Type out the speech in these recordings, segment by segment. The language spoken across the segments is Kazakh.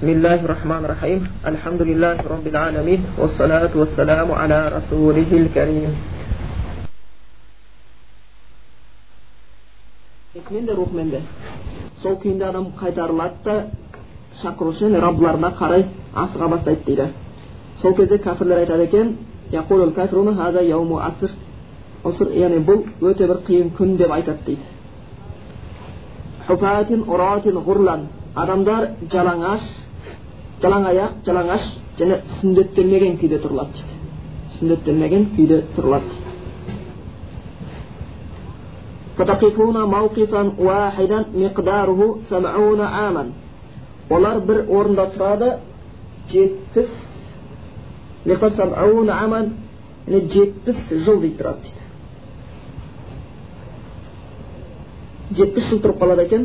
بسم الله الرحمن الرحيم الحمد لله رب العالمين والصلاة والسلام على رسوله الكريم мен де рухмен де сол күйінде адам қайтарылады да шақырушымен раббыларына қарай асыға бастайды дейді сол кезде кәпірлер айтады екен яғни бұл өте бір қиын күн деп айтады дейді адамдар жалаңаш жалаң аяқ жалаңаш және сүндеттелмеген күйде тұрылады дейді сүндеттелмеген күйде тұрылады олар бір орында тұрады жетпіс жетпіс жыл дейді тұрады дейді жетпіс жыл тұрып қалады екен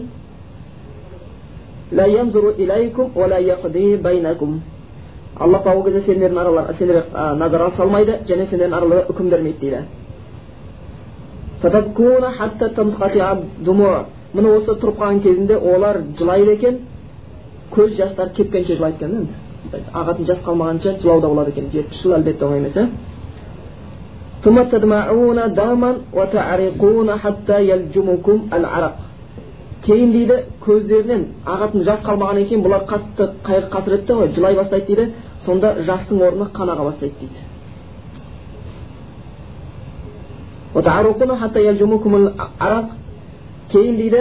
алла тағала кезде сендердің аралар сендерге назар салмайды және сендердің араларда үкім бермейді дейді міне осы тұрып қалған кезінде олар жылайды екен көз жастары кепкенше жылайды екен ағатын жас қалмағанша жылау да болады екен жетпіс жыл әлбетте оңай емес иә кейін дейді көздерінен ағатын жас қалмағаннан кейін бұлар қатты қайғы қасіретте ғой жылай бастайды дейді сонда жастың орнына қан аға бастайды дейді кейін дейді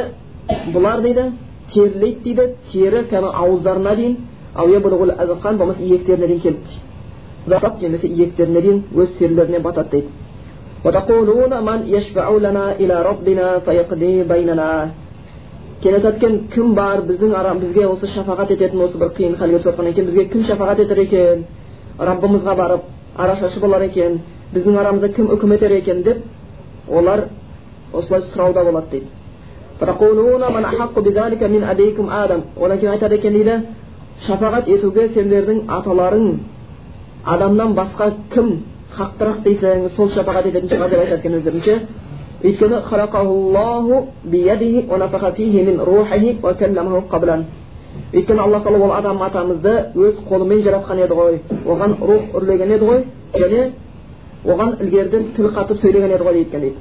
бұлар дейді терлейді дейді тері кәдімгі ауыздарына дейін болмаса иектеріне дейін келді дейді немесе иектеріне дейін өз терілеріне батады дейді келе жатқан кім бар біздің арам бізге осы шафағат ететін осы бір қиын халге түсіп жатқаннан кейін бізге кім шафағат етер екен раббымызға барып арашашы болар екен біздің арамызда кім үкім етер екен деп олар осылай сұрауда болады дейді одан кейін айтады екен дейді шафағат етуге сендердің аталарың адамнан басқа кім хақтырақ дейсің сол шафағат ететін шығар деп айтады екен өздерінше өйткені өйткені алла тағала ол адам атамызды өз қолымен жаратқан еді ғой оған рух үрлеген еді ғой және оған ілгеріден тіл қатып сөйлеген еді ғой дейді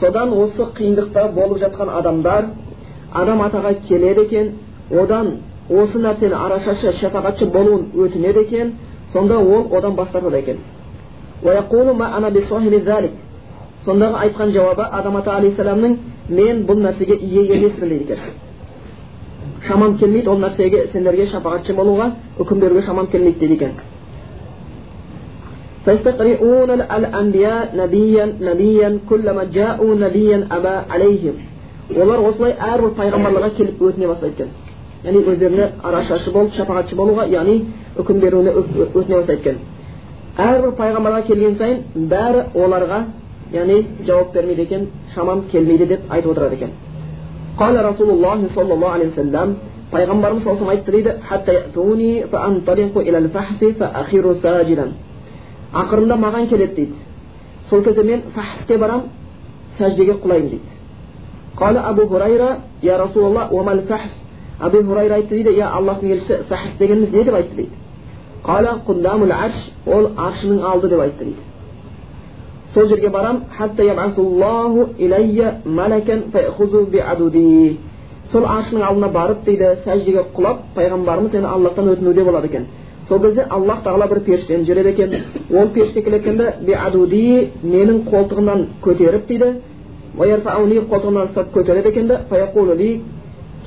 содан осы қиындықта болып жатқан адамдар адам атаға келеді екен одан осы нәрсені арашашы шапағатшы болуын өтінеді екен сонда ол одан бас тартады екен. Сондағы айтқан жауабы адам ата алейхисаламның мен бұл нәрсеге ие емеспін дейді екен. Шамам келмейді ол нәрсеге сендерге шапағатшы болуға үкім беруге шамам келмейді дейді екен. Олар осылай әрбір пайғамбарларға келіп өтіне бастайды екен яғни өздеріне арашашы болып шапағатшы болуға яғни үкім беруіне өтіне бастайды екен әрбір пайғамбарға келген сайын бәрі оларға яғни жауап бермейді екен шамам келмейді деп айтып отырады екен قال رسول الله صلى الله عليه وسلم пайғамбарымыз саллаллаху айтты дейді ақырында маған келеді дейді сол кезде мен фахске барамын сәждеге құлаймын дейді قال أبو هريرة يا رسول الله وما الفحس әбу хурайра айтты дейді иә аллахтың елшісі фахс дегеніміз не деп айтты дейді қала құндамул арш ол аршының алды деп айтты дейді сол жерге барам сол аршының алдына барып дейді сәждеге құлап пайғамбарымыз енді аллахтан өтінуде болады екен сол кезде аллах тағала бір періштені жібереді екен ол періште келеткенде менің қолтығымнан көтеріп дейді қолтығымнан ұстап көтереді екен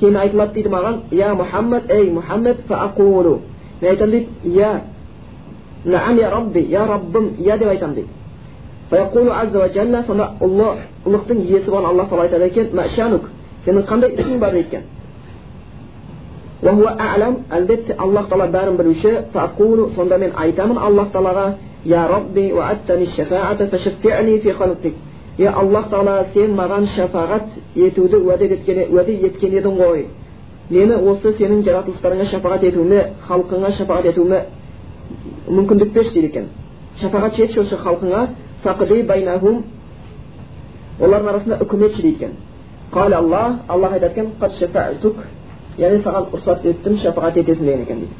де кейін айтылады дейді маған я мұхаммад ей мұхаммад фаақулу мен айтамын дейді я наам я рабби я раббым иә деп айтамын дейді фаяқулу азза ва жанна сонда ұлы ұлықтың иесі болған алла тағала айтады екен мәшанук сенің қандай ісің бар дейді екен әлбетте аллах тағала бәрін білуші фаақулу сонда мен айтамын аллах тағалаға я рабби е аллах тағала сен маған шапағат етуді уәде еткен, уәде еткен едің ғой мені осы сенің жаратылыстарыңа шапағат етуіме халқыңа шапағат етуіме мүмкіндік берші дейді екен шапағат етші осы халқыңа олардың арасында үкім етші дейді екен қала аллах аллах айтады екен яғни саған рұқсат еттім шапағат етесің деген екен дейді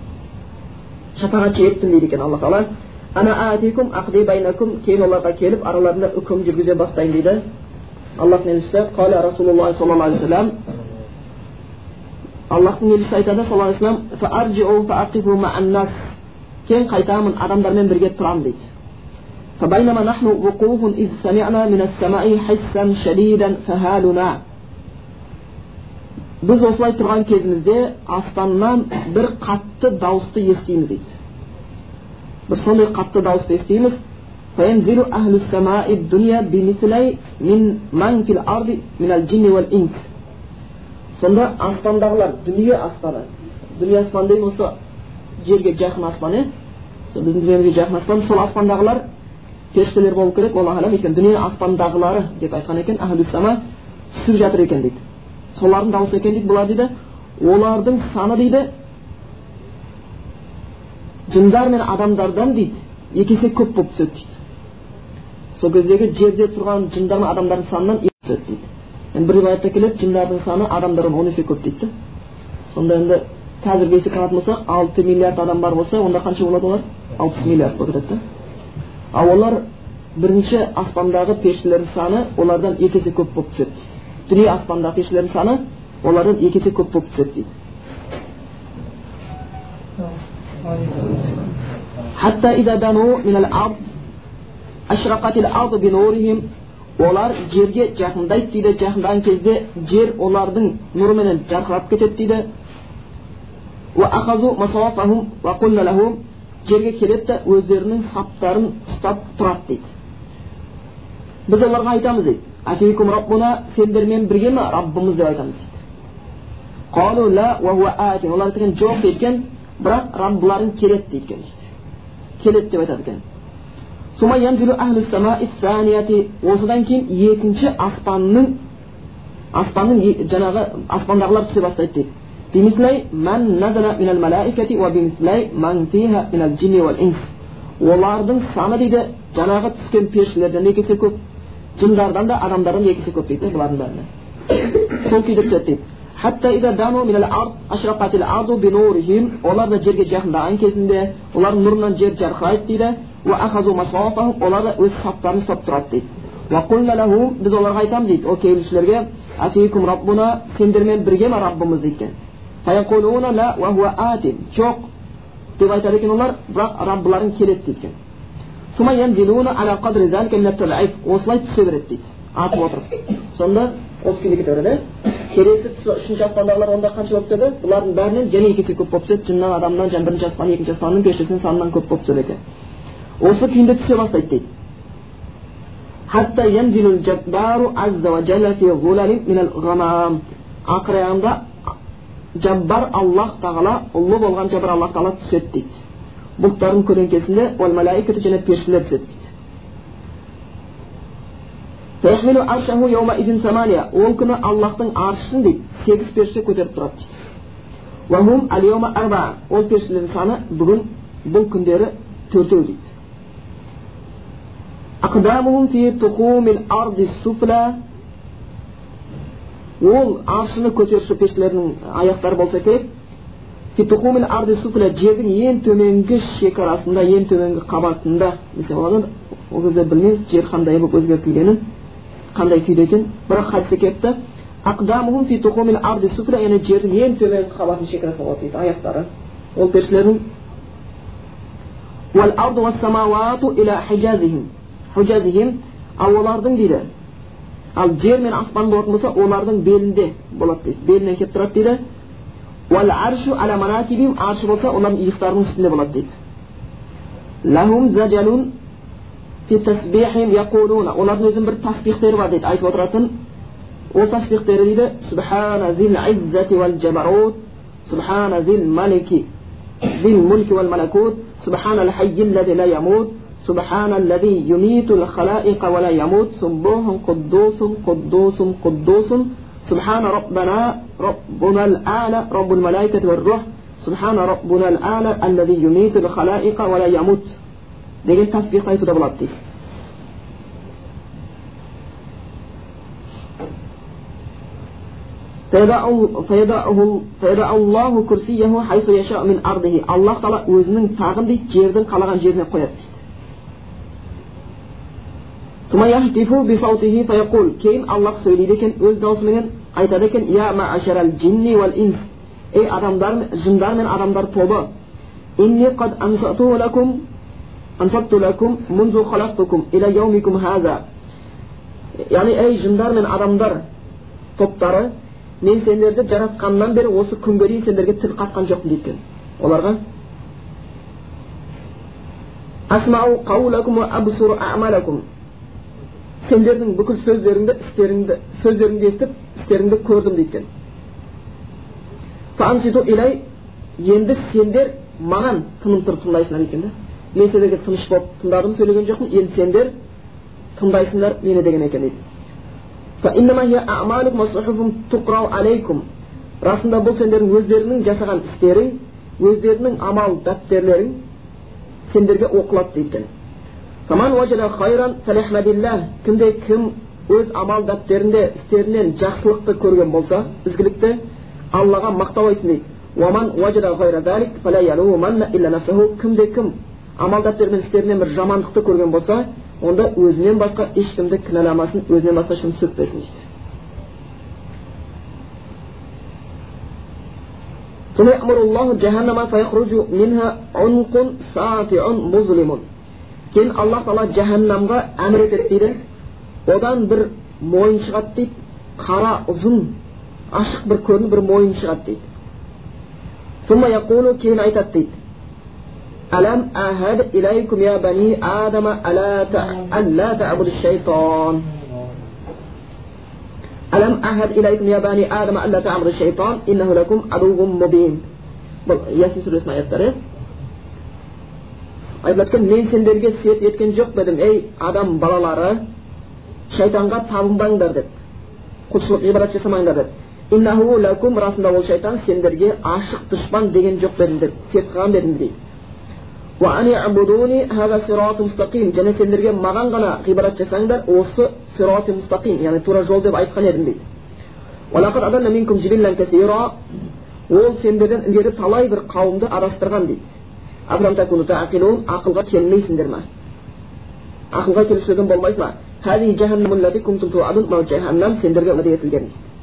шапағатшы еттім дейді екен алла тағала ана атикум ақди байнакум кейін оларға келіп араларында үкім жүргізе бастаймын дейді аллахтың елшісі қала расулаллах саллаллаху алейхи вассалам аллахтың елшісі айтады саллаллаху алейхи вассалам кейін қайтамын адамдармен бірге тұрамын дейді فبينما نحن وقوف إذ سمعنا من السماء حسا شديدا فهالنا біз осылай тұрған кезімізде аспаннан бір қатты дауысты естиміз дейді бір сондай қатты дауысты естиміз сонда аспандағылар дүние аспаны дүние аспаны деген осы жерге жақын аспан иә біздің дүниемізге жақын аспан сол аспандағылар періштелер болу керек аллаху алам өйткені дүние аспандағылары деп айтқан екен сама түсіп жатыр екен дейді солардың дауысы екен дейді бұлар дейді олардың саны дейді жындар мен адамдардан дейді екі есе көп болып түседі дейді сол кездегі жерде тұрған жындар мен адамдардың санынан түседі дейді енді бір риwаятта келеді жындардың саны адамдардан он есе көп дейді сонда енді қазіргі есепке алатын болсақ алты миллиард адам бар болса онда қанша болады олар алпыс миллиард болып кетеді да ал олар бірінші аспандағы періштелердің саны олардан екі есе көп болып түседі дейді дүние аспандағы періштелердің саны олардан екі есе көп болып түседі дейді олар жерге жақындайды дейді жақындаған кезде жер олардың нұрыменен жарқырап кетеді дейді. Жерге келеді да өздерінің саптарын ұстап тұрады дейді. Біз оларға айтамыз дейді раббуна сендермен бірге ма раббымыз деп айтамыз дейді олар айтқан жоқ дейді бірақ раббыларың келеді дейді. Келеді деп айтады екен осыдан кейін екінші аспанның аспанның жаңағы аспандағылар түсе бастайды дейді олардың саны дейді жаңағы түскен періштелерден екі есе көп жындардан да адамдардан екі есе көп дейді бұлардың бәріне сол күйде түседі дейді олар да жерге жақындаған кезінде олардың нұрынан жер жарқырайды дейді олар да өз саптарын ұстап тұрады дейді біз оларға айтамыз дейді о келушілерге сендермен бірге ма раббымыз дейді жоқ деп айтады екен олар бірақ раббыларың келеді дейді осылай түсе береді дейді атып отырып сонда осы күйде кете береді келесі үшінші аспандағылар онда қанша болып түседі бұлардың бәрінен және екі есе көп болып түседі жыннан адамнан және бірінші аспан екінші аспанның періштесінің санынан көп болып түседі екен осы күйінде түсе бастайды дейді ақыр аяғында жаббар аллах тағала ұлы болған жаббар аллах тағала түседі дейді бұлттардың көлеңкесінде және періштелер түседі дейді ол күні аллахтың аршысын дейді сегіз періште көтеріп тұрады дейді ол періштелердің саны бүгін бұл күндері төртеу дейді ол аршыны көтеруші періштелердің аяқтары болса керек жердің ең төменгі шекарасында ең төменгі қабатында десе болады ол кезде білмейміз жер қандай болып өзгертілгенін қандай күйде екен бірақ хадисте келіпті яғни жердің ең төменгі қабатының шекарасында болады дейді аяқтары ол періштелердің ал олардың дейді ал жер мен аспан болатын болса олардың белінде болады дейді белінен келіп тұрады дейді аршы болса олардың иықтарының үстінде болады дейді олардың өзінің бір таспихтері бар дейді айтып отыратын ол таспихтері дейді субхана зил иззати вал жабарут субхана зил малики зил мульки вал малакут سبحان الحي الذي لا يموت سبحان الذي يميت الخلائق ولا يموت سبوح قدوس قدوس قدوس سبحان ربنا ربنا الأعلى رب الملائكة والروح سبحان ربنا الأعلى الذي يميت الخلائق ولا يموت Курсияху хайсу яша мин ардихи аллах тағала өзінің тағын дейді жердің қалаған жеріне қояды дейді кейін аллах сөйлейді екен өз даусыменен айтады екен я ей адамдар жындар мен адамдар тобы ansattu lakum munzu khalaqtukum ila yawmikum hadha яғни ей жындар мен адамдар топтары мен сендерді жаратқаннан бері осы күнге дейін сендерге тіл қатқан жоқпын дейді екен оларға сендердің бүкіл сөздеріңді істеріңді сөздеріңді естіп істеріңді көрдім дейді екен енді сендер маған тыным тұрып тыңдайсыңдар екен да мен сендерге тыныш болып тыңдадым сөйлеген жоқпын енді сендер тыңдайсыңдар мені деген екен дейді расында бұл сендердің өздеріңнің жасаған істерің өздеріңнің амал дәптерлерің сендерге оқылады дейді кімде кім өз амал дәптерінде істерінен жақсылықты көрген болса ізгілікті аллаға мақтау айтсын дейді кімде кім амал дәптері істерінен бір жамандықты көрген болса онда өзінен басқа ешкімді кінәламасын өзінен басқа ешкімді сөкпесін дейді кейін аллах тағала жаһаннамға әмір етеді дейді одан бір мойын шығады дейді қара ұзын ашық бір көрініп бір мойын шығады дейді ثم يقول كين أيتتيت ألم أهد إليكم يا بني آدم ألا ألا تعبد الشيطان ألم أهد إليكم يا بني آدم ألا تعبد الشيطان إنه لكم عدو مبين ясин сүресінің аяттары айтылады екен мен сендерге сет еткен жоқ па едім ей адам балалары шайтанға табынбаңдар деп құлшылық ғибадат жасамаңдар деп иннаху лакум расында ол шайтан сендерге ашық дұшпан деген жоқ дедіңдер серт қылған дедім дейді және сендерге маған ғана ғибадат жасаңдар осы сирати мустақим яғни тура жол деп айтқан едім дейді ол сендерден ілгері талай бір қауымды адастырған дейді. Ақылға келмейсіңдер ма? Ақылға келушілерден болмайсыз ба сендерге уәде етілген дейді.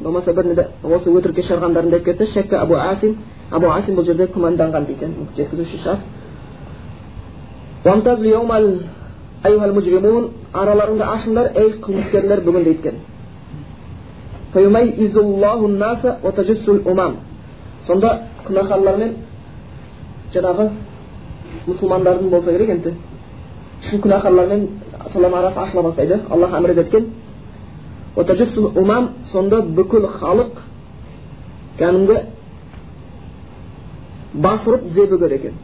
Болмаса бірінде осы өтірікке шығарғандарын деп кетті шәкка абу асим абу асим бұл жерде күмәнданған дейді жеткізуші шарт араларыңды ашыңдар ей қылмыскерлер бүгін дейткен сонда күнәһарлар мен жаңағы мұсылмандардың болса керек енді шын күнәһарлар мен солардың арасы ашыла бастайды аллах әмір еткен умам сонда бүкіл халық кәдімгі бас ұрып тізе бүгеді екен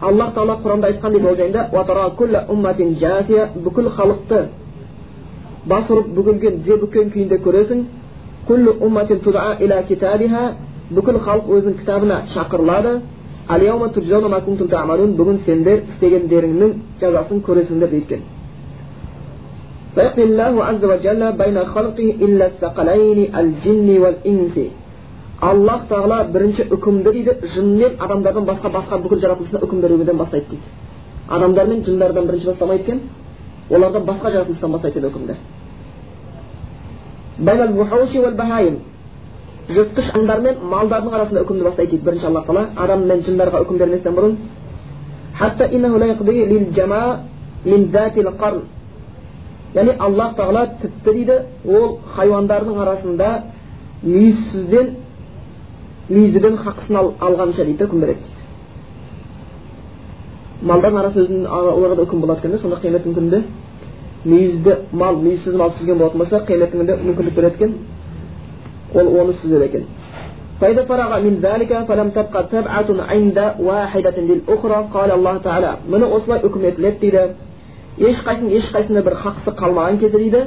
аллах тағала құранда айтқан дейді ол жайында бүкіл халықты бас ұрып бүгілген тізе бүккен күйінде көресіңбүкіл халық өзінің кітабына шақырылады бүгін сендер істегендеріңнің жазасын көресіңдер дейді فيقضي الله عز وجل بين خلقه إلا الثقلين الجن والإنس аллах тағала бірінші үкімді дейді жын мен адамдардан басқа басқа бүкіл жаратылысына үкім беруден бастайды дейді адамдар мен жындардан бірінші бастамайды екен олардан басқа жаратылыстан бастайды дейді үкімді жыртқыш аңдар мен малдардың арасында үкімді бастайды дейді бірінші аллах тағала адам мен жындарға үкім берместен бұрын яғни аллах тағала тіпті дейді ол хайуандардың арасында мүйізсізден мүйіздіден хақысын ал, алғанша дейді үкім береді дейді малдардың арасы өзінің оларға да үкім болады екен да сонда қияметтің күнінде мүйізді мал мүйізсіз мал түсірген болатын болса қияметтің күнінде мүмкіндік береді екен ол оны сүзеді екен فإذا فرغ من ذلك فلم تبقى تبعة عند واحدة للأخرى قال الله تعالى من осылай үкім етіледі дейді ешқайсының ешқайсында бір хақысы қалмаған кезде дейді.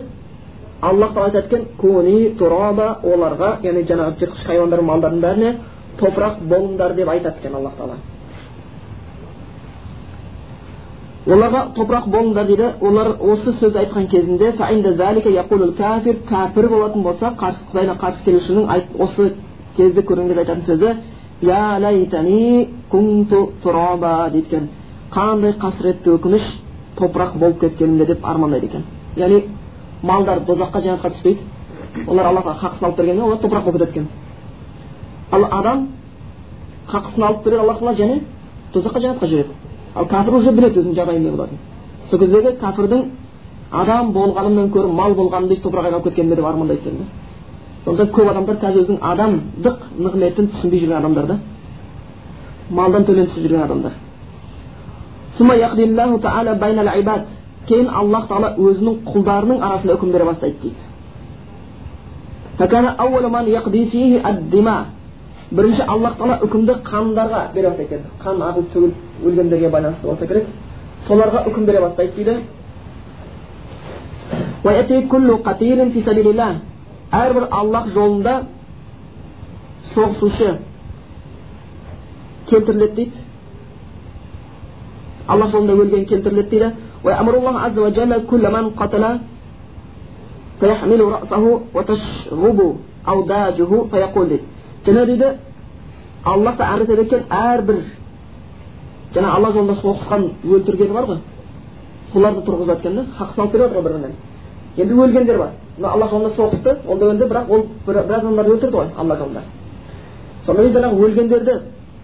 Аллах тағала айтады екен куни тураба оларға яғни жаңағы жыртқыш хайуандар малдардың бәріне топырақ болыңдар деп айтады екен аллах тағала. Оларға топырақ болыңдар дейді. Олар осы сөз айтқан кезінде кәпір болатын болса қарсы құдайға қарсы келушінің осы кезді көрген кезде айтатын сөзі қандай қасіретті өкініш топырақ болып кеткенімде деп армандайды екен яғни малдар дозаққа жәннатқа түспейді олар аллаға хақысын алып бергеннен олар топырақ болып кетеді екен ал адам хақысын алып береді алла тағала және тозаққа жәннатқа жібереді ал кәпір уже біледі өзінің жағдайы не болатынын сол кездегі кәпірдің адам болғанымнан гөрі мал болғанымды топырақ айналып кеткенімде деп армандайды екен да сондықтан көп адамдар қазір өзінің адамдық нығметін түсінбей жүрген адамдар да малдан төмен түсіп жүрген адамдар кейін аллах тағала өзінің құлдарының арасында үкім бере бастайды дейді бірінші аллах тағала үкімді қандарға бере бастайды екен қан ағып төгіліп өлгендерге байланысты болса керек соларға үкім бере бастайды дейді әрбір аллах жолында соғысушы келтіріледі дейді аллах жолында өлген келтіріледі дейді ويأمر الله عز وجل كل من قتل فيحمل رأسه وتشغب أوداجه فيقول дейді жаңа дейді аллах та әмір етеді екен әрбір жаңа алла жолында соғысқан өлтіргені бар ғой соларды тұрғызады екен да хақысын алып беріп жатыр ғой бір бірінен енді өлгендер бар мына алла жолында соғысты ол да өлді бірақ ол біраз адамдарды өлтірді ғой алла жолында сонан кейін жаңағы өлгендерді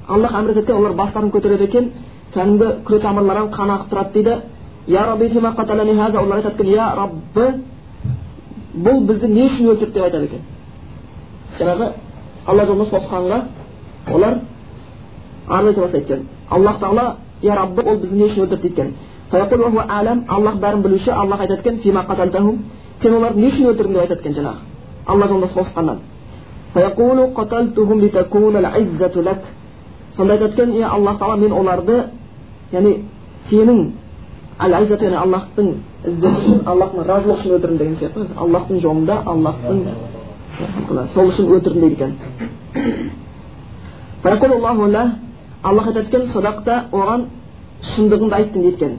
аллах әмір етеді олар бастарын көтереді екен кәдімгі күре тамырларынан қан ағып тұрады дейді я рабби олар айтады екен я раббы бұл бізді не үшін өлтірді деп айтады екен жаңағы алла жолында соғысқанға олар арыз айта бастайды екен аллах тағала я раббы ол бізді не үшін өлтірді дейді екен аллах бәрін білуші аллах айтады екен сен оларды не үшін өлтірдің деп айтады екен жаңағы алла жолында соғысқаннан сонда айтады екен е аллах тағала мен оларды яғни сенің әл яғни аллахтың іздеу үшін аллахтың разылығы үшін өлтірдім деген сияқты ғой аллахтың жолында аллахтың сол үшін өлтірдім дейді екен аллах айтады екен садақта оған шындығыңды айттың дейді екен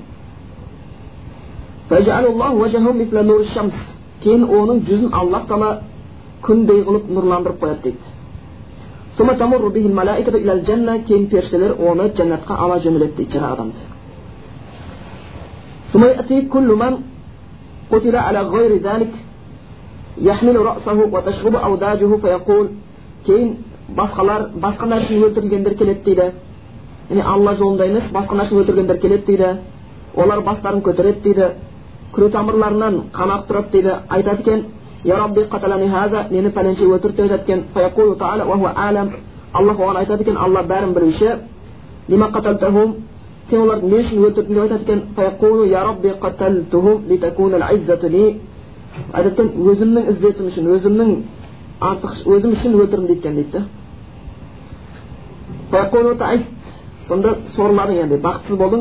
кейін оның жүзін аллах тағала күндей қылып нұрландырып қояды дейді кейін періштелер оны жәннатқа ала жөнеледі дейді жаңағы адамды кейін басқалар басқа нәрсе өлтірілгендер келеді дейді яғни алла жолында емес басқа нәрсе өлтіргендер келеді дейді олар бастарын көтереді дейді күре тамырларынан қан ағып тұрады дейді айтады екен я рабби мені пәленше өлтірді деп айтады екен аллах оған айтады екен алла бәрін білуші сен оларды не үшін өлтірдің деп айтады екен я рабби айтады екен өзімнің іззетім үшін өзімнің артық өзім үшін өлтірдім дейді екен дейді сонда сорладың енді бақытсыз болдың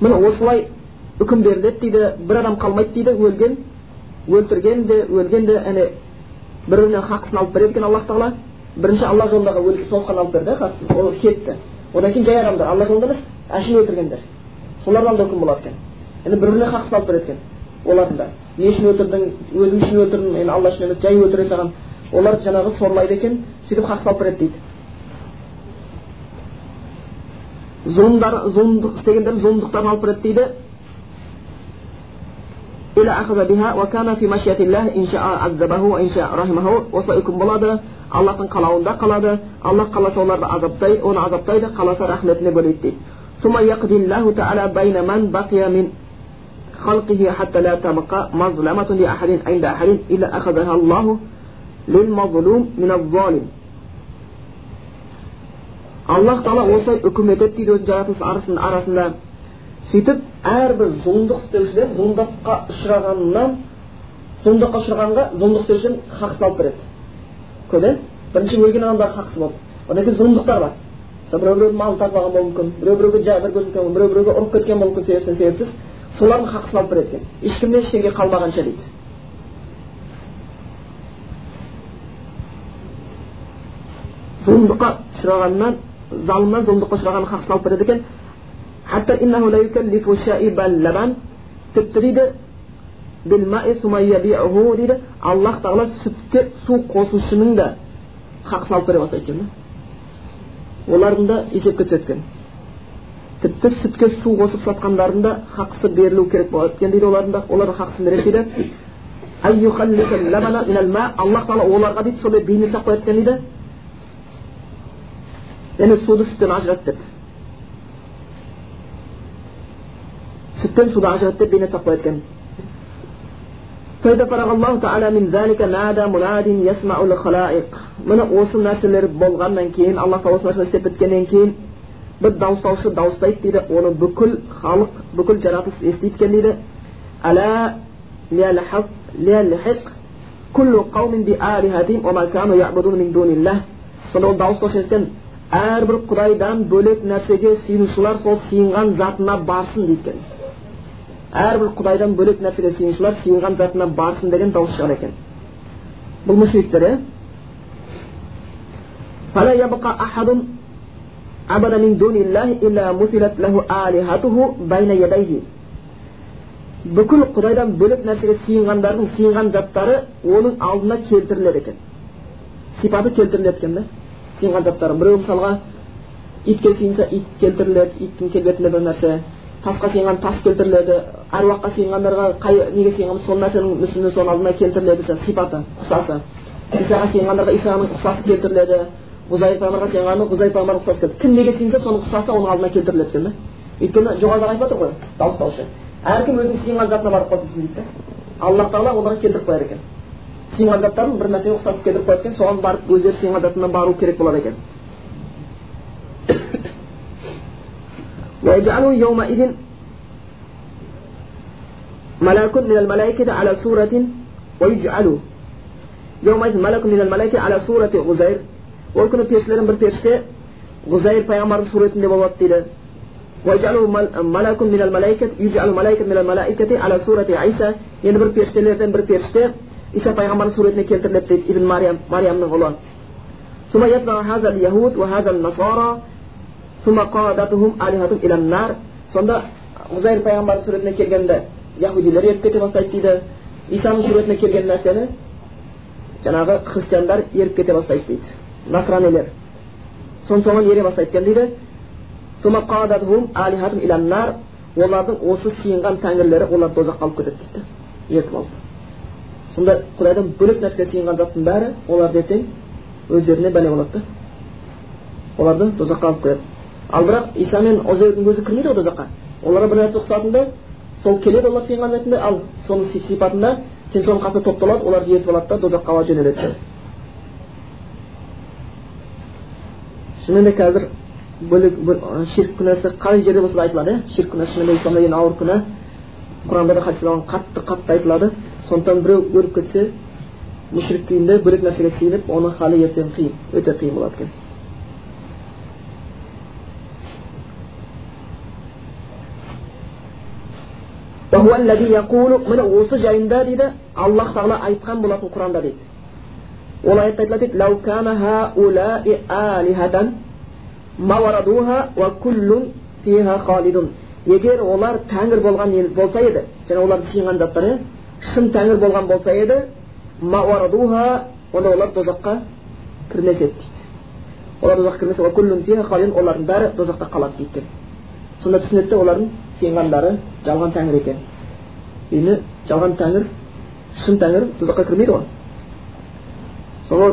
міне осылай үкім беріледі дейді бір адам қалмайды дейді өлген өлтірген де өлген де әне бір бірінен хақысын алып береді екен аллах тағала бірінші алла жолындағы соғысқан алып берді хақысын ол кетті одан кейін жай адамдар алла жолында емес әшейін өлтіргендер солардан да үкім болады екен енді бір біріне хақысын алып береді екен олардың да не үшін өлтірдің өзің үшін өлтірдім енді алла үшін емес жай өлтіре салған олар жаңағы сорлайды екен сөйтіп хақсын алып береді дейді зұлымдар зұлымдық істегендердің зұлымдықтарын алып береді дейді осылай үкім болады аллахтың қалауында қалады аллах қаласа оларды азаптайды оны азаптайды қаласа рахметіне бөлейді дейді خلقه حتى لا تبقى مظلمة لأحد عند أحد إلا أخذها الله للمظلوم من الظالم аллах тағала осылай үкім етеді дейді өзінің жаратылыс арасында. Сөйтіп әрбір зұлымдық істеушіден зұлымдыққа ұшырағанынан зұлымдыққа ұшырағанға зұлымдық істеушіден хақысын алып береді. Иә бірінші өлген адамдар хақысы болды одан кейін зұлымдықтар бар. Мысалы біреу біреудің малын тартып алған болуы мүмкін біреу біреуге жәбір көрсеткен біреу біреуге ұрып кеткен болуы мүмкін себепсіз себепсіз. Солардың хақысын алып береді екен. Ешкімнен ештеңе қалмағанша дейді. Зұлымдыққа ұшырағаннан залымнан зұлымдыққа ұшырағанын хақсын алып береді екен тіпті дейді дейді аллах тағала сүтке су қосушының да хақсын алып бере бастайды екен олардың да есепке түседі екен тіпті сүтке су қосып сатқандардың да хақысы берілу керек болады екен дейді олардың да олардың хақысын береді дейді аллах тағала оларға дейді сондай бейнет жасап қояды екен дейді яғни суды сүттен ажырат деп сүттен суды ажырат деп бейнет жасап қояды екен فإذا فرغ الله تعالى من ذلك نادى مناد يسمع الخلائق міне осы нәрселер болғаннан кейін алла тағала осы нәрсені істеп біткеннен кейін бір дауыстаушы дауыстайды дейді оны бүкіл халық бүкіл жаратылыс естиді екен дейді сонда ол дауыстаушы екен әрбір құдайдан бөлек нәрсеге сыйынушылар сол сыйынған затына барсын дейді екен әрбір құдайдан бөлек нәрсеге сыйынушылар сыйынған затына барсын деген дауыс шығар екен. Бұл мүшриктер иә бүкіл құдайдан бөлек нәрсеге сыйынғандардың сыйынған заттары оның алдына келтіріледі екен. Сипаты келтіріледі екен да. Сыйынған заттары біреу мысалға итке сыйынса ит келтіріледі иттің келбетінде бір нәрсе. Тасқа сыйынған тас келтіріледі әруаққа сыйынғандарға қай неге сыйынғанбыз сол нәрсенің мүсіні соның алдына келтіріледі сипаты ұқсасы исаға сыйынғандарға исаның ұқсасы келтіріледі. Ғұзайр пайғамбарға сыйынғаны ғұзайр пайғамбарға ұқсасы келді кім неге сыйынса соның ұқсасы оның алдына келтіріледі екен да. Өйткені жоғарыда айтып жатыр ғой дауыстаушы әркім өзінің сыйынған затына барып қосылсын дейді да. Аллах тағала оларға келтіріп қояды екен. сыйынған заттарын бір нәрсеге ұқсатып келтіріп қояды екен соған барып өздері сыйынған затына бару керек болады екен ويجعله يومئذ ملاك من الملائكة على سورة ويجعل يومئذ ملك من الملائكة على سورة غزير ол күні періштелердің бір періште ғұзайр пайғамбардың суретінде болады дейді енді бір періштелерден бір періште иса пайғамбардың суретіне келтіріледі дейді ибн мариям мариямның ұлы сонда ғұзайр пайғамбардың суретіне келгенде яхудилер еріп кете бастайды дейді исаның суретіне келген нәрсені жаңағы христиандар еріп кете бастайды дейді насранилер соның соңынан ере бастайды екен дейді олардың осы сиынған тәңірлері олар тозаққа алып кетеді дейді ертіп алып сонда құдайдан бөлек нәрсеге сиынған заттың бәрі оларды ертең өздеріне бәле болады да. Оларды тозаққа алып қояды. Ал бірақ иса мен озердің өзі кірмейді ғой тозаққа оларға бір нәрсе ұқсатын да сол келеді олар сыйынған ретінде ал соның сипатында сен соның қасына топталады оларды ертіп алады да тозаққа ала жөнеледі шынымен де қазір бөлек ширк күнәсі қай жерде болса да айтылады иә? Ширк күнәсі шынымен де исламда ең ауыр күнә құранда да хадисте қатты қатты айтылады. Сондықтан біреу өліп кетсе мүшрик күйінде бөлек нәрсеге сиынып оның халі ертең қиын өте қиын болады екен міне осы жайында дейді аллах тағала айтқан болатын құранда дейді ол аятта айтылады егер олар тәңір болған болса еді және оларды сыйынған заттар шын тәңір болған болса еді онда олар тозаққа кірмес еді дейді олар тозаққа кірмес олардың бәрі тозақта қалады дейді сонда түсінеді де олардың сыйынғандары жалған тәңір екен өйткені жалған тәңір шын тәңір тозаққа кірмейді ғой соны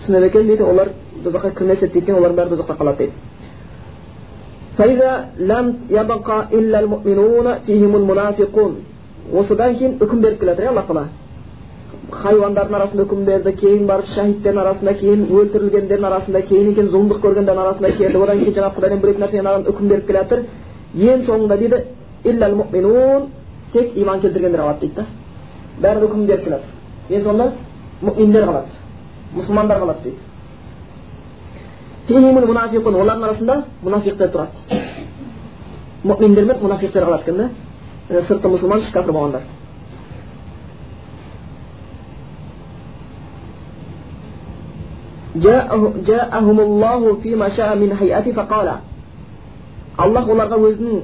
түсінеді екен дейді олар тозаққа кірмес еді дейді олардың бәрі тозақта қалады дейді осыдан кейін үкім беріп келе жатыр иә алла тағала хайуандардың арасында үкім берді кейін барып шахидтердің арасында кейін өлтірілгендердің арасында кейін екен зұлымдық көргендердің арасында келді. Одан кейін жаңағы құдайдан бөлек нәрсенің үкім беріп келе жатыр ең соңында дейді тек иман келтіргендер қалады дейді да. Бәрі үкім беріп келеді ең соңында мүминдер қалады мұсылмандар қалады дейді. Олардың арасында мұнафиқтер тұрады. Дейді мүминдер мен мұнафиқтер қалады екен да. ست مسلمان چې کافر باندې جاءه جاءهم الله فيما شاء من هيئته فقال الله onlara özünün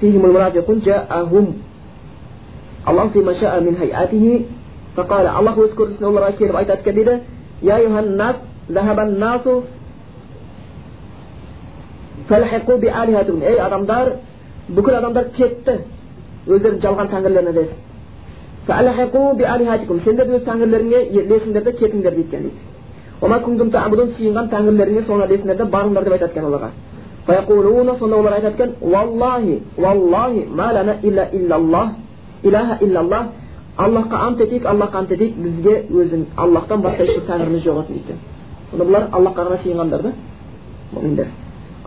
فيهم المنافقون جاءهم الله فيما شاء من هيئته فقال الله يذكر اسم الله كثير في آيات كبيرة يا أيها الناس ذهب الناس ей адамдар бүкіл адамдар кетті өздерінің жалған тәңірлеріне ілесіп сендер өз тәңірлеріңе ілесіңдер де кетіңдер дейді сиынған тәңірлеріңе соны ілесіңдер де барыңдар деп айтады екен оларға сонда олар айтады екен уаллахи уаллахи ма лана илля иллаллах илаха иллаллах аллахқа ант етейік аллахқа ант етейік бізге өзің аллахтан басқа ешбір тәңіріміз жоқ дейді сонда бұлар аллахқа ғана сыйынғандар да мұминдер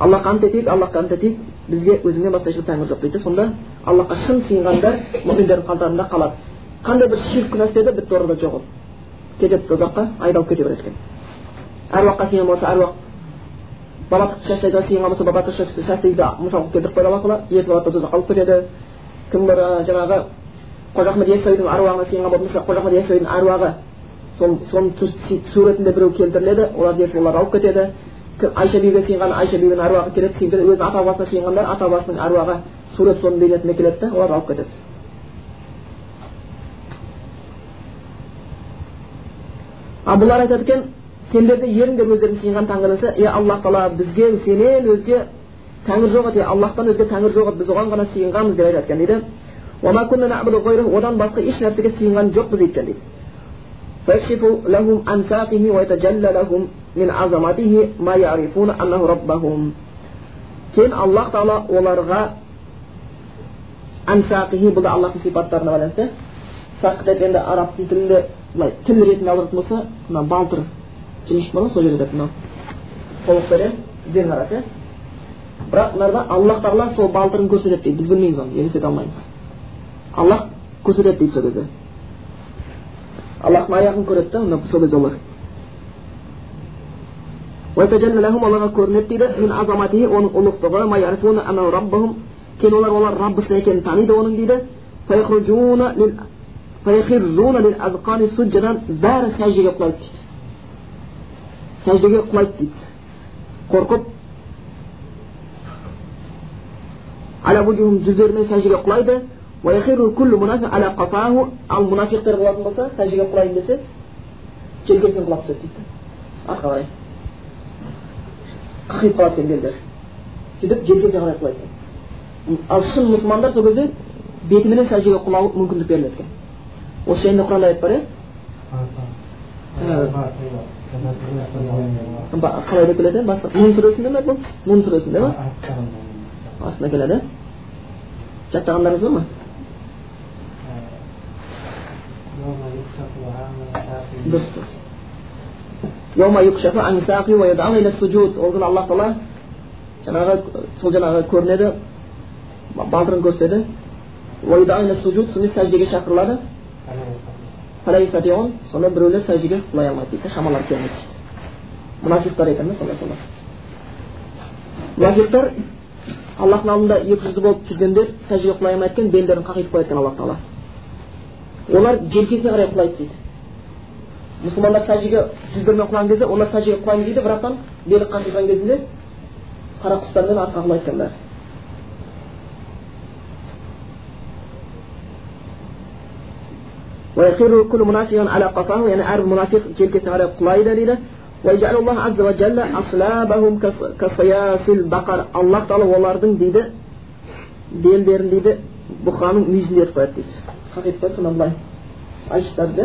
аллахқа ант етейік аллахқа ант етейік. Бізге өзіңнен басқа ешбір тәңір жоқ дейді. Сонда аллахқа шын сыйынғандар мұминдердің қатарында қалады. Қандай бір ширк күнә істеді бітті орада жоқ ол. Кетеді тозаққа айдалып кете береді екен. Әруаққа сыйған болса әруақ бабатық шаштайға сыйынған болса бабатық мысал келтіріп қойды алла тағала. Ертіп алады тозаққа алып кетеді кім бір жаңағы қожа ахмет яссауидің аруағына сыйынған болса қожа ахмет яссауидің аруағы соның суретінде біреу келтіріледі. Оларды ертіп олар алып кетеді. Айша бибиге сыйынған айша бибінің аруағы келеді кетеді өзінің ата бабасына сыйынғандар ата бабасының аруағы сурет соның бейнетінде келеді да оларды алып кетеді ал бұлар айтады екен сендер де еріңдер өздерің сыйынған тәңірісі е аллах тағала бізге сенен өзге тәңір жоқ еді аллахтан өзге тәңір жоқ еді біз оған ғана сыйынғанбыз деп айтады екен дейді одан басқа еш нәрсеге сыйынған жоқпыз дейді мин азаматихи ма ярифуна аннаху раббахум. Кейін Аллах тағала оларға ансақихи бұл да Аллахтың сипаттарына байланысты. Сақ деп енді арабтың тілінде былай тіл ретінде алатын болса, мына балтыр жіңішке бар ғой сол жерде мынау толықтары жең арасы бірақ мынада аллах тағала сол балтырын көрсетеді дейді біз білмейміз оны елестете алмаймыз аллах көрсетеді дейді сол кезде аллахтың аяғын көреді да сол кезде олар оларға көрінеді дейді мин азаматихи оның ұлықтығы кейін олар олар раббысы екенін таниды оның дейді бәрі сәждеге құлайды дейді сәждеге құлайды дейді қорқып жүздерімен сәждеге құлайды ал мұнафиқтар болатын болса сәждеге құлайын десе желкесінен құлап түседі дейді артқа қарай қақиып қалады екен белдері сөйтіп желкесіне қарай құлайды екен ал шын мұсылмандар сол кезде бетіменен сәждеге құлау мүмкіндік беріледі екен осы жайында құранда аят бар иә қалайда келеді басқа нун сүресінде ме бұл нун сүресінде ма астында келеді жаттағандарыңыз бар ма дұрыс дұрыс ол күні аллах тағала жаңағы сол жаңағы көрінеді балтырын көрсетеді сонымен сәждеге шақырылады сонда біреулер сәждеге құлай алмайды дейді шамалары келмейді дейді мұнафиқтар екен да сонда солар мұнафиқтар аллахтың алдында екі жүзді болып жүргендер сәждеге құлай алмайды екен белдерін қақитып қояды екен аллах тағала олар желкесіне қарай құлайды дейді мұсылмандар сәждеге жүздерімен құлаған кезде олар сәждеге құлаймын дейді бірақтан белі қақиған кезінде қара құстармен артқа құлайды екен бәрі яғни әрбір мұнафиқ желкесіне қарай құлайды дейді аллах тағала олардың дейді белдерін дейді бұқаның мүйізіндей етіп қояды дейді қағитып қояды сонда былай айшықтарды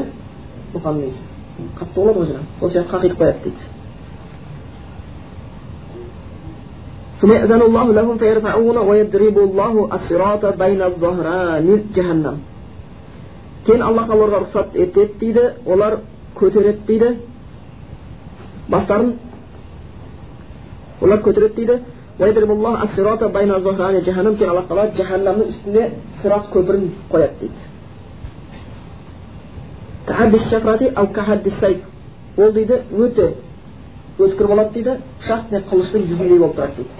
бұқаның мүйізі қатты болады ғой жаңағы сол сияқты қағитып қояды дейді ثم يأذن қатты болады ғой жаңағы сол сияқты қақиып қояды дейді кейін алла тағала оларға рұқсат етеді дейді олар көтереді дейді бастарын олар көтереді дейді алла тағала жаһаннамның үстіне сират көпірін қояды дейді ол дейді өте өткір болады дейді пышақ не қылыштың жүзіндей болып тұрады дейді.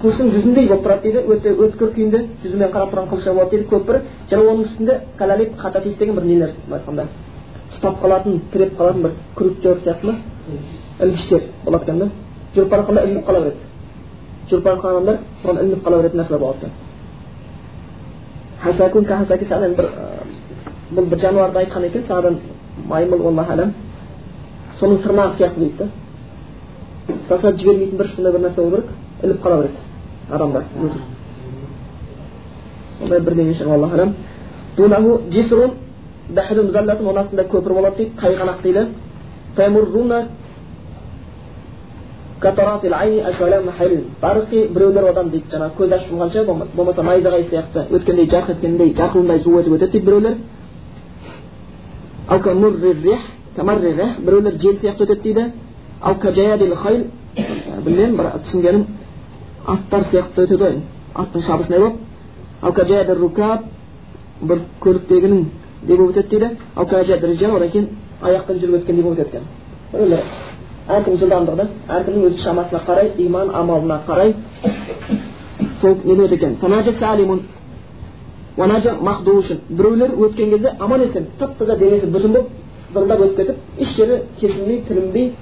Жүзіндей болып тұрады дейді өте өткір күйінде жүзімен қарап тұрған қылыш болады дейді. Көпір және оның үстінде калалип хататиф деген бір нелер айтқанда. Ұстап қалатын тіреп қалатын бір крюктер сияқты ілгіштер болады екен да жүріп бара жатқанда ілініп қала береді жүріп бара жатқан адамдар соған ілініп қала беретін нәрселер болады екен бір бұл бір жануарды айтқан екен сағадан маймыл аллаху алам соның тырнағы сияқты дейді да ұстаса жібермейтін бір сондай бір нәрсе болу керек іліп қала береді адамдар сондай бірдеңе шығар аллаху заллатун оның астында көпір болады дейді тайғанақ дейді барқи біреулер одан дейді жаңағы көз ашып жұмғанша болмаса найзағай сияқты өткендей жарқ еткендей жарқылындай зу өтіп өтеді дейді біреулер біреулер жел сияқты өтеді дейді білмедім бір түсінгенім аттар сияқты өтеді ғой аттың шабысындай болып рукаб бір көліктегінің де болып өтеді дейді одан кейін аяқпен жүріп өткендей болып өтеді екен әркім жылдамдығы да әркімнің өз шамасына қарай иман амалына қарай сол өтеді екен. Біреулер өткен кезде аман есен тып таза денесі бүтін болып зырылдап өсіп кетіп еш жері кесілмей тілінбей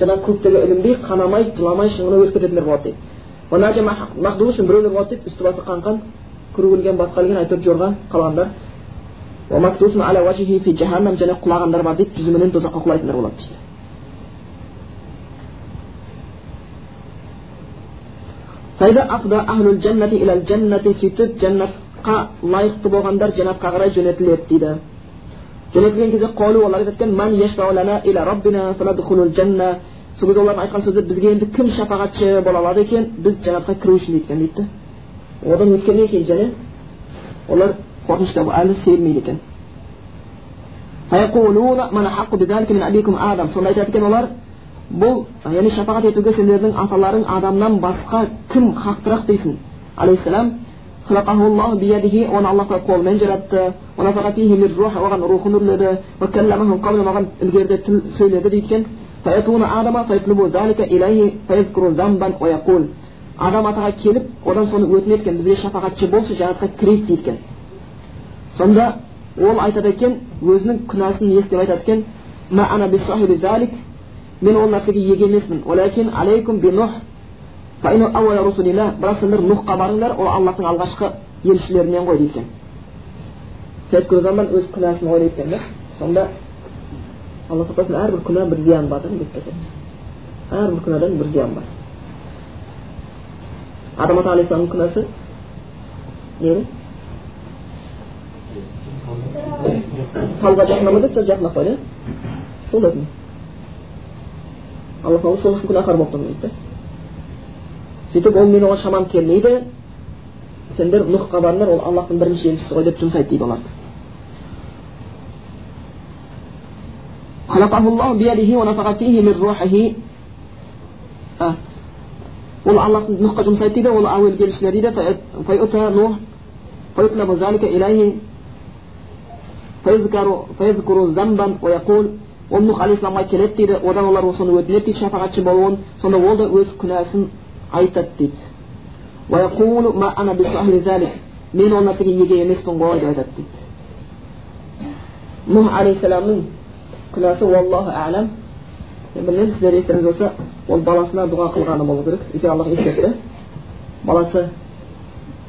жаңағы көктегі ілінбей қанамай жыламай шыңғырып өсіп кететіндер болады дейді біреулер болады дейді үсті басы қанқан күргілген басқа ілген әйтеуір жорға қалғандар. Және құлағандар бар дейді жүзіменен тозаққа құлайтындар болады дейді. Сөйтіп жәннатқа лайықты болғандар жәннатқа қарай жөнелтіледі дейді жөнелтілген кезде қолу олар екен сол кезде олардың айтқан сөзі бізге енді кім шапағатшы бола алады екен біз жәннатқа кіру үшін екен дейді одан өткеннен кейін және олар қорқынышта әлі сейілмейді екен сонда айтады екен олар бұл яғни шапағат етуге сендердің аталарың адамнан басқа кім хақтырақ дейсің? Алейхисалам оны аллах тағала қолымен жаратты. Оған рухын үрледі. Оған ілгеріде тіл сөйледі дейді екен адам атаға келіп одан соны өтінеді екен бізге шапағатшы болшы жәннатқа кірейік дейді екен сонда ол айтады екен өзінің күнәсін естіп айтады екен? Мен ол нәрсеге еге емеспін бірақ сендер нухқа барыңдар ол аллахтың алғашқы елшілерінен ғой дейді екен өз күнәсін ойлайды екен да сонда алла сақтасын әрбір күнә бір зиян бар да әрбір күнәдан бір зиян бар адам ата алейхисаламның күнәсі не талға жақындамады сол жақындап қойды сол дедім алла тағала сол үшін күнәһар болып тұрмын дейді да сөйтіп ол мен оған шамам келмейді сендер нұхқа барыңдар ол аллахтың бірінші елшісі ғой деп жұмсайды дейді оларды ол аллахтың нұхқа жұмсайды дейді ол әуелгі елшілер дейді ол нұх алейхисаламға келеді дейді. Одан олар осыны өтінеді дейді шапағатшы болуын. Сонда ол да өз күнәсін айтады дейді. Мен ол нәрсеге еге емеспін ғой деп айтады дейді. Нұх алейхисаламның күнәсі уаллаху әлем мен білмеймін сіздер естеріңізде болса ол баласына дұға қылғаны болу керек. Өйткені аллах ескертті баласы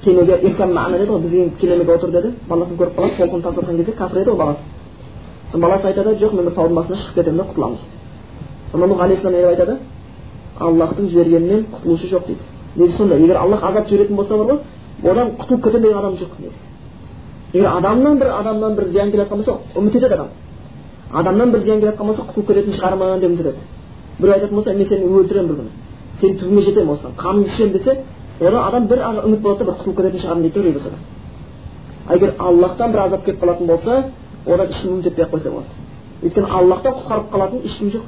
кемеге деді ғой бізге кемеге отыр деді. Баласын көріп қалады толқын тасып жатқан кезде кәпір еді ғой баласы. Сонда баласы айтады жоқ мен бір таудың басына шығып кетемін да құтыламын дейді сонда нұх алейхисалам не деп айтады аллахтың жібергенінен құтылушы жоқ дейді неге сонда егер аллах азап жіберетін болса бар ғой одан құтылып кетемін деген адам жоқ негізі егер адамнан бір адамнан бір зиян келе жатқан болса үміт етеді адам адамнан бір зиян келе жатқан болса құтылып кететін шығармын деп үміт етеді біреу айтатын болса мен сені өлтіремін бір күні сенің түбіңе жетемін осыдан қаныңды ішемін десе одан адам бір үміт болады да бір құтылып кететін шығармын дейді үрей болса да егер аллахтан бір азап келіп қалатын болса одан үміт етпей ақ қойса болады. Өйткені аллахтан құтқарып қалатын ешкім жоқ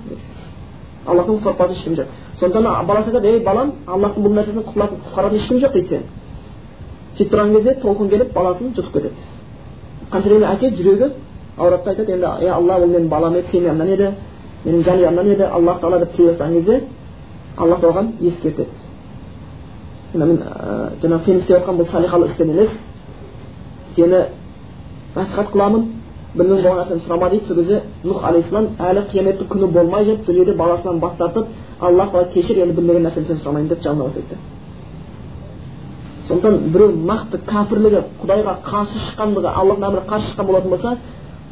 аллахтан құтқарып қалатын ешкім жоқ. Сондықтан баласы айтады ей балам аллахтың бұл нәрсесінен құтылатын құтқаратын ешкім жоқ дейді сені сөйтіп тұрған кезде толқын келіп баласын жұтып кетеді. Қанша дегенмен әке жүрегі ауырады да айтады енді е алла ол менің балам еді семьямнан еді менің жанұямнан еді аллах тағала деп тілей бастаған кезде аллах оған ескертеді. Мен жаңағы сен істеп жатқан бұл салиқалы істен емес. Сені насихат қыламын. Білмең болған нәрсені сұрама дейді сол кезде нұх алейхисалам әлі қияметтің күні болмай жатып дүниеде баласынан бас тартып аллах тағала кешір енді білмеген нәрсені сен сұрамаймын деп жалына бастайды сондықтан біреу нақты кәпірлігі құдайға қарсы шыққандығы аллахтың әміріне қарсы шыққан болатын болса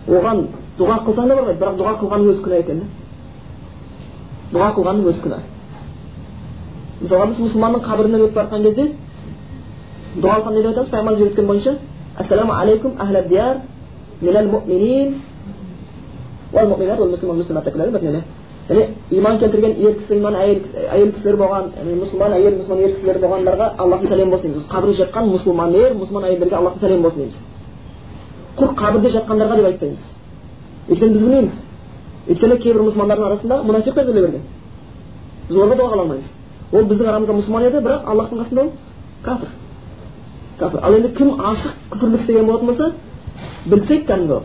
оған дұға қылсаң да бармайды бірақ дұға қылғаның өзі күнә екен да дұға қылғаның өзі күнә мысалға біз мұсылманның қабірінен өтіп бара жатқан кезде дұға қылған не деп айтамыз пайғамбарымыз үйреткен бойынша ассаламу алейкум диар минал муминин уал муминат уал муслиман муслимат деп яғни иман келтірген ер кісі иман әйел, кісілер болған мұсылман әйел мұсылман ер кісілер болғандарға аллахтың сәлемі болсын дейміз қабірде жатқан мұсылман ер мұсылман әйелдерге аллахтың сәлемі болсын дейміз құр қабірде жатқандарға деп айтпаймыз өйткені біз білмейміз өйткені кейбір мұсылмандардың арасында мұнафиқтар жүре берген біз оларға дұға қыла алмаймыз ол біздің арамызда мұсылман еді бірақ аллахтың қасында ол кәпір кәпір ал енді кім ашық күпірлік істеген болатын болса білсек кәдімгі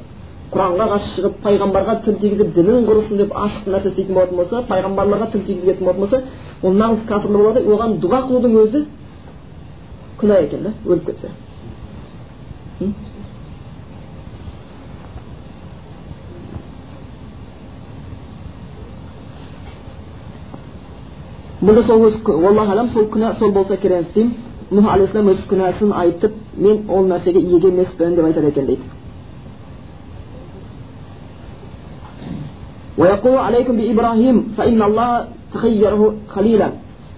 құранға қарсы шығып пайғамбарға тіл тигізіп дінін құрысын деп ашық нәрсе істейтін болатын болса пайғамбарларға тіл тигізетін болатын болса ол нағыз кәпірлік болады оған дұға қылудың өзі күнә екен да өліп кетсе. Сол өз сол күнә сол болса керек деймін нұх алейхисалам өз күнәсін айтып мен ол нәрсеге иеге емеспін деп айтады екен дейді ويقول عليكم بإبراهيم فإن الله تخيره خليلا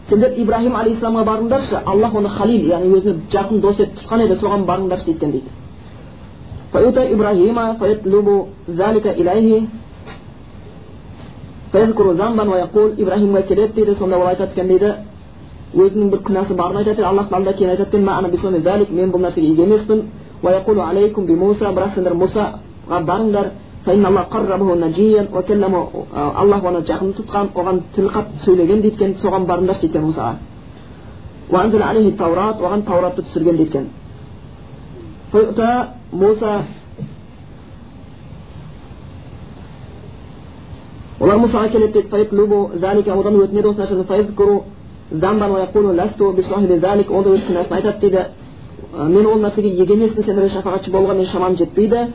сендер ибраһим алейхисаламға барыңдаршы аллах оны халил яғни өзіне жақын дос етіп тұтқан еді соған барыңдаршы екен дейді ибраһимға келеді дейді сонда ол айтады екен дейді өзінің бір күнәсі барын айтады аллахтың алдында кейін айтады екен мен бұл нәрсеге ие емеспін бірақ сендер мұсаға барыңдар аллах оны жақын тұтқан оған тіл қатып сөйлеген дейді екен соған барыңдаршы дейді екен мұсаға оған тауратты түсірген дейді екен мұса олар мұсаға келеді дейді одан өтінеді осы нәрсені ол да өз күнәсін айтады дейді мен ол нәрсеге ие емеспін сендерге шапағатшы болуға мен шамам жетпейді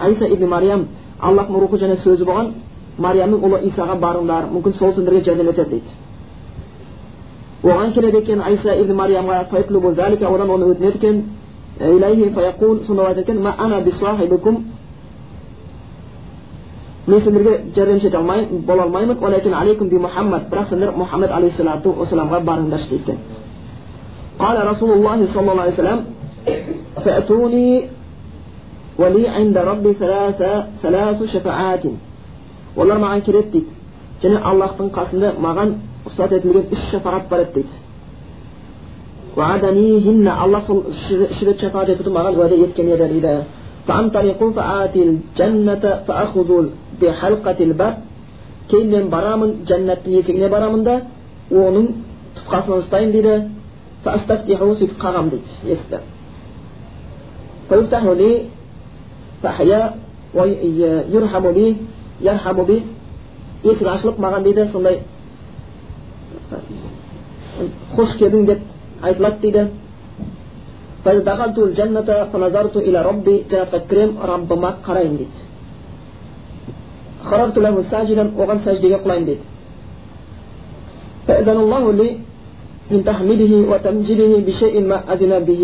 айса ибн мариям аллахтың рухы және сөзі болған мариямның ұлы исаға барыңдар мүмкін сол сендерге жәрдем етеді дейді оған келеді екен айса ибн мариямға одан оны өтінеді екен сонда айтады екен мен сендерге жәрдемші ете алмаймын бола алмаймын бірақ сендер мұхаммед алейхисалату вассаламға барыңдаршы дейді قال رسول الله صلى الله عليه وسلم فأتوني ولي عند ربي ثلاثة ثلاث شفاعات олар маған келеді дейді және аллахтың қасында маған рұқсат етілген үш шафағат бар еді дейді аллах сол үш рет шафағат етуді маған уәде еткен في حلقة الباب كين من برامن جنة يتجنى برامن دا ونن تتخاصن استاين دي دا فأستفتحه سيد قرام ديت يستا فيفتح لي فحيا ويرحم بي يرحم بي يسر عشلق مغان دي دا سنلي خوش كدن دي عيطلت دي دا. فإذا دخلت الجنة فنظرت إلى ربي جاءت كريم رب ما قرأين ديت оған сәждеге құлаймын дейді فأذن الله لي من تحميده وتمجيده بشيء ما أذن به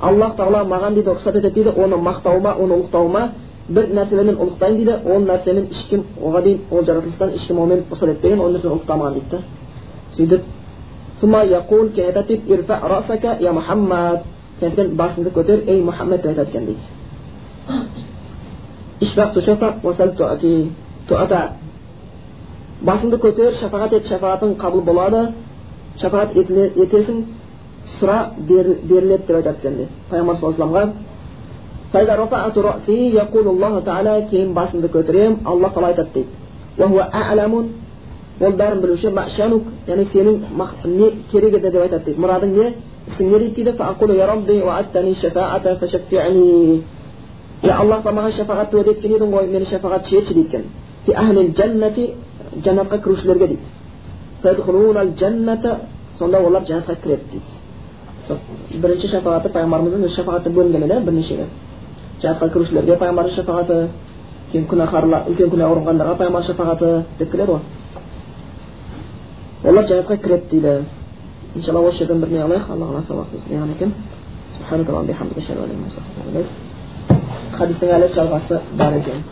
аллах тағала маған дейді рұқсат етеді дейді оны мақтауыма оны ұлықтауыма бір нәрселермен ұлықтаймын дейді ол нәрсемен ешкім оған дейін ол жаратылыстан ешкім онымен рұқсат етпеген ол нәрсені ұлықтамаған дейді да сөйтіп кейін айтады дейді ирфа расака я мұхаммад кейін басыңды көтер ей мұхаммед деп айтады екен дейді басыңды көтер шапағат ет шапағатың қабыл болады шапағат етесің сұра беріледі деп айтады екен пайғамбар саллаллаху алейhi кейін басымды көтеремін аллах тағала айтады дейді ол бәрін білуші яғни сенің не керек еді деп айтады дейді мұрадың не сеңер дейді фаақулу я рабби уаттани шафаата фашаффи'ни я аллах саған маған шафағатты уәде еткен едің ғой мені шафағат етші дейді екен фи ахлил жаннати жәннатқа кірушілерге дейді сонда олар жәннатқа кіреді дейді бірінші шафағаты пайғамбарымыздың өзі шафағаты бөлінген еді бірнешеге жәннатқа кірушілерге пайғамбардың шафағаты кейін күнәһарлар үлкен күнә ұрынғандарға пайғамбар шафағаты деп келеді ғой олар жәннатқа кіреді дейді иншалла осы жерден бір не алайық алла қаласа уақытымыз келген екен хадистің әлі жалғасы бар екен